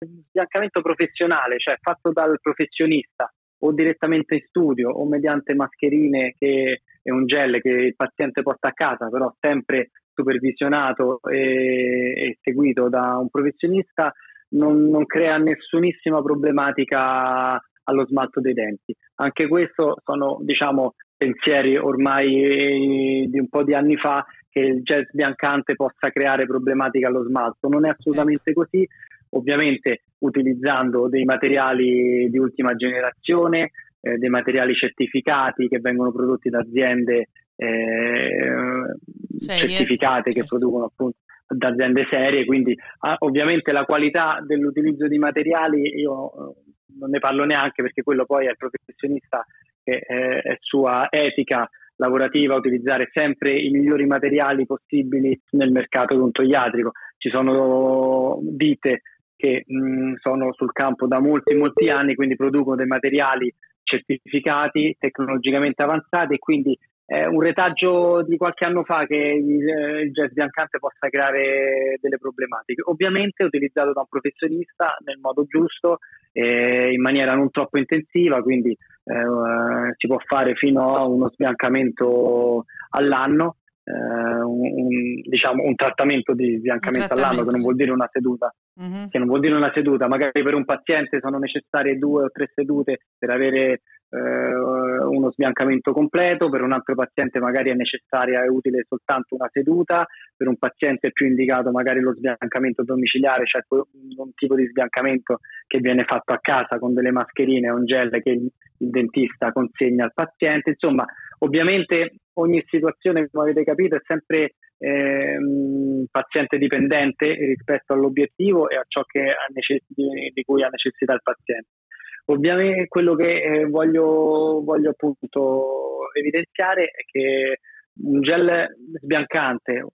Il sbiancamento professionale, cioè fatto dal professionista o direttamente in studio o mediante mascherine che, e un gel che il paziente porta a casa, però sempre supervisionato e, e seguito da un professionista non, non, crea nessunissima problematica allo smalto dei denti. Anche questo sono diciamo, pensieri ormai di un po' di anni fa che il gel sbiancante possa creare problematiche allo smalto. Non è assolutamente così, ovviamente utilizzando dei materiali di ultima generazione, eh, dei materiali certificati che vengono prodotti da aziende eh, certificate che producono appunto da aziende serie, quindi ah, ovviamente la qualità dell'utilizzo di materiali io eh, non ne parlo neanche perché quello poi è il professionista che eh, è sua etica lavorativa utilizzare sempre i migliori materiali possibili nel mercato odontoiatrico. Ci sono dite che mh, sono sul campo da molti molti anni, quindi producono dei materiali certificati, tecnologicamente avanzati e quindi è un retaggio di qualche anno fa che il, eh, il jazz biancante possa creare delle problematiche. Ovviamente utilizzato da un professionista nel modo giusto, eh, in maniera non troppo intensiva, quindi eh, si può fare fino a uno sbiancamento all'anno, eh, un, diciamo un trattamento di sbiancamento trattamento. all'anno che non vuol dire una seduta. Mm-hmm. Che non vuol dire una seduta, magari per un paziente sono necessarie due o tre sedute per avere eh, uno sbiancamento completo, per un altro paziente magari è necessaria e utile soltanto una seduta, per un paziente più indicato magari lo sbiancamento domiciliare, cioè un tipo di sbiancamento che viene fatto a casa con delle mascherine e un gel che il, dentista consegna al paziente. Insomma, ovviamente ogni situazione, come avete capito, è sempre ehm, paziente dipendente rispetto all'obiettivo e a ciò necess- di, di cui ha necessità il paziente. Ovviamente quello che eh, voglio, voglio appunto evidenziare è che un gel sbiancante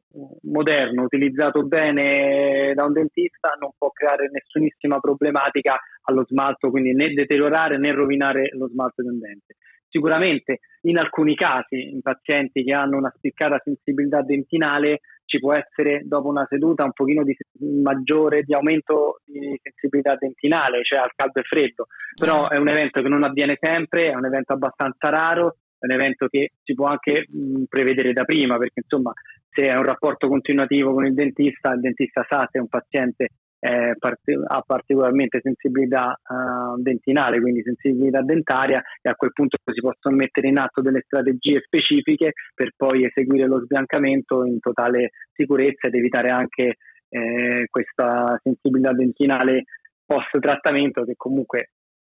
moderno utilizzato bene da un dentista non può creare nessunissima problematica allo smalto, quindi né deteriorare né rovinare lo smalto di un dente. Sicuramente in alcuni casi, in pazienti che hanno una spiccata sensibilità dentinale, ci può essere dopo una seduta un pochino di maggiore di aumento di sensibilità dentinale, cioè al caldo e freddo, però è un evento che non avviene sempre, è un evento abbastanza raro, è un evento che si può anche mh, prevedere da prima, perché insomma se è un rapporto continuativo con il dentista, il dentista sa se un paziente ha particolarmente sensibilità uh, dentinale, quindi sensibilità dentaria e a quel punto si possono mettere in atto delle strategie specifiche per poi eseguire lo sbiancamento in totale sicurezza ed evitare anche eh, questa sensibilità dentinale post trattamento che comunque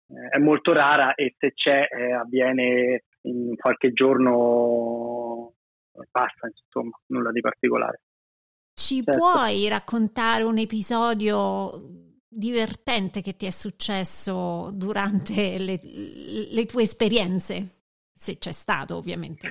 eh, è molto rara e se c'è eh, avviene in qualche giorno passa, insomma, nulla di particolare. Ci certo. puoi raccontare un episodio divertente che ti è successo durante le, le tue esperienze? Se c'è stato, ovviamente.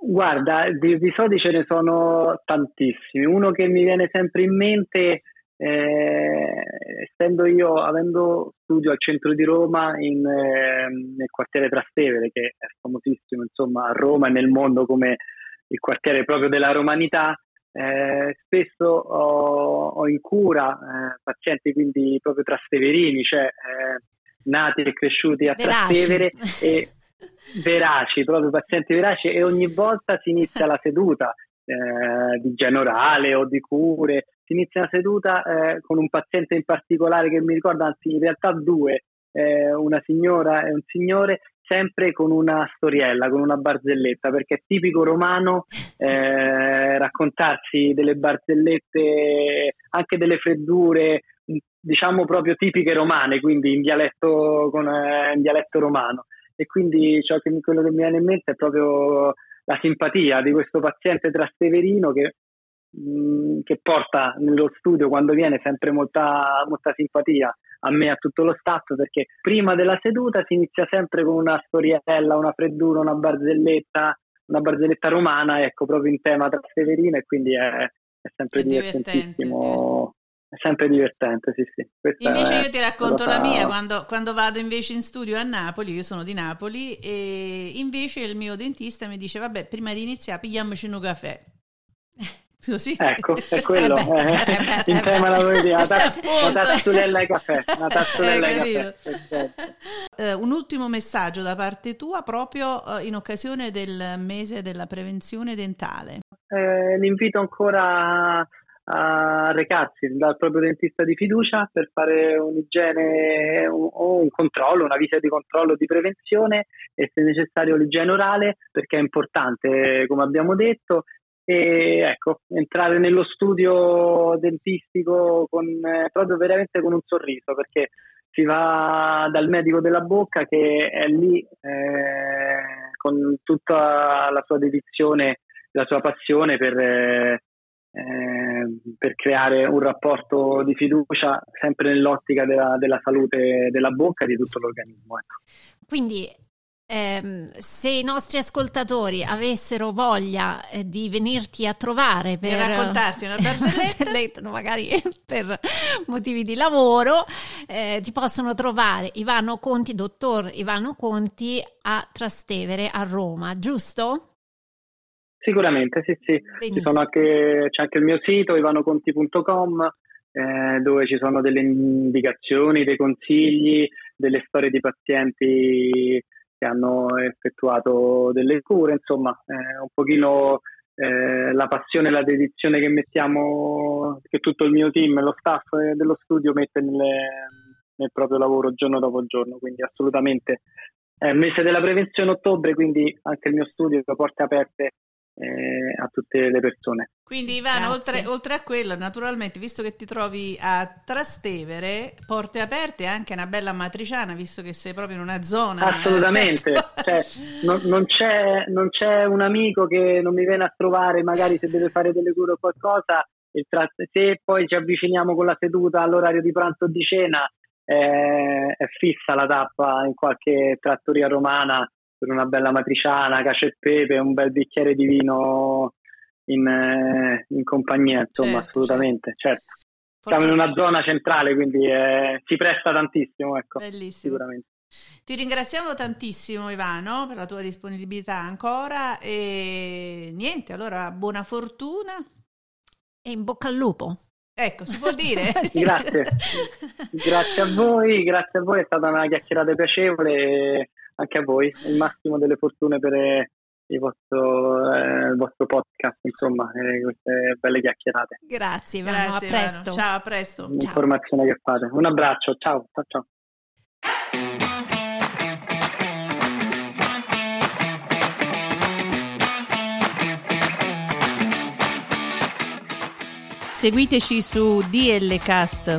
Guarda, di episodi ce ne sono tantissimi. Uno che mi viene sempre in mente, eh, essendo io, avendo studio al centro di Roma, in, eh, nel quartiere Trastevere, che è famosissimo insomma a Roma e nel mondo come il quartiere proprio della romanità, eh, spesso ho, ho, in cura eh, pazienti quindi proprio trasteverini, cioè eh, nati e cresciuti a Veraci. Trastevere e veraci, proprio pazienti veraci e ogni volta si inizia la seduta eh, di generale o di cure, si inizia la seduta eh, con un paziente in particolare che mi ricorda, anzi in realtà due, eh, una signora e un signore sempre con una storiella, con una barzelletta, perché è tipico romano eh, raccontarsi delle barzellette, anche delle freddure, diciamo proprio tipiche romane, quindi in dialetto, con, eh, in dialetto romano. E quindi ciò che, quello che mi viene in mente è proprio la simpatia di questo paziente trasteverino che, mh, che porta nello studio quando viene sempre molta, molta simpatia a me a tutto lo staff perché prima della seduta si inizia sempre con una storiella, una freddura, una barzelletta, una barzelletta romana, ecco, proprio in tema Trasteverino e quindi è, è sempre è divertentissimo. È sempre divertente, sì, sì. Questa invece io ti racconto la mia, quando, quando, vado invece in studio a Napoli, io sono di Napoli, e invece il mio dentista mi dice, vabbè, prima di iniziare pigliamoci un caffè. Così. Ecco, è quello. Eh, in tema alla politica, una tazzulella e caffè. Una tazzulella e caffè. Uh, un ultimo messaggio da parte tua proprio uh, in occasione del mese della prevenzione dentale. Eh, l'invito ancora a recarsi dal proprio dentista di fiducia per fare un'igiene o un controllo, una visita di controllo di prevenzione e se necessario l'igiene orale perché è importante, come abbiamo detto, e ecco, entrare nello studio dentistico con, eh, proprio veramente con un sorriso perché si va dal medico della bocca che è lì eh, con tutta la sua dedizione, la sua passione per, eh, per creare un rapporto di fiducia sempre nell'ottica della, della salute della bocca e di tutto l'organismo. Ecco. Quindi eh, se i nostri ascoltatori avessero voglia eh, di venirti a trovare per, per raccontarti una barzelletta, magari per motivi di lavoro, eh, ti possono trovare Ivano Conti, dottor Ivano Conti a Trastevere a Roma, giusto? Sicuramente, sì, sì. Anche, c'è anche il mio sito ivanoconti.com eh, dove ci sono delle indicazioni, dei consigli, delle storie di pazienti che hanno effettuato delle cure, insomma, eh, un pochino eh, la passione e la dedizione che mettiamo, che tutto il mio team e lo staff dello studio mette nelle, nel proprio lavoro giorno dopo giorno, quindi assolutamente il mese della prevenzione ottobre, quindi anche il mio studio porte aperte eh, a tutte le persone. Quindi Ivano, oltre, oltre, a quello, naturalmente, visto che ti trovi a Trastevere, porte aperte anche una bella matriciana, visto che sei proprio in una zona... Assolutamente, cioè, non, non, c'è, non, c'è, un amico che non mi viene a trovare, magari se deve fare delle cure o qualcosa, tra- se poi ci avviciniamo con la seduta all'orario di pranzo o di cena, eh, è fissa la tappa in qualche trattoria romana per una bella matriciana, cacio e pepe, un bel bicchiere di vino in, eh, in compagnia, insomma, certo, assolutamente, certo. certo. Siamo in una zona centrale, quindi eh, si presta tantissimo, ecco, Bellissimo. sicuramente. Ti ringraziamo tantissimo Ivano per la tua disponibilità ancora e niente, allora buona fortuna e in bocca al lupo. Ecco, si può dire. grazie, grazie a voi, grazie a voi, è stata una chiacchierata piacevole anche a voi, il massimo delle fortune per eh, il vostro, eh, il vostro podcast, insomma, eh, queste belle chiacchierate. Grazie, Ivano, Grazie, a presto. Ciao, a presto. L'informazione che fate. Un abbraccio, ciao, ciao, ciao. Seguiteci su dlcast.com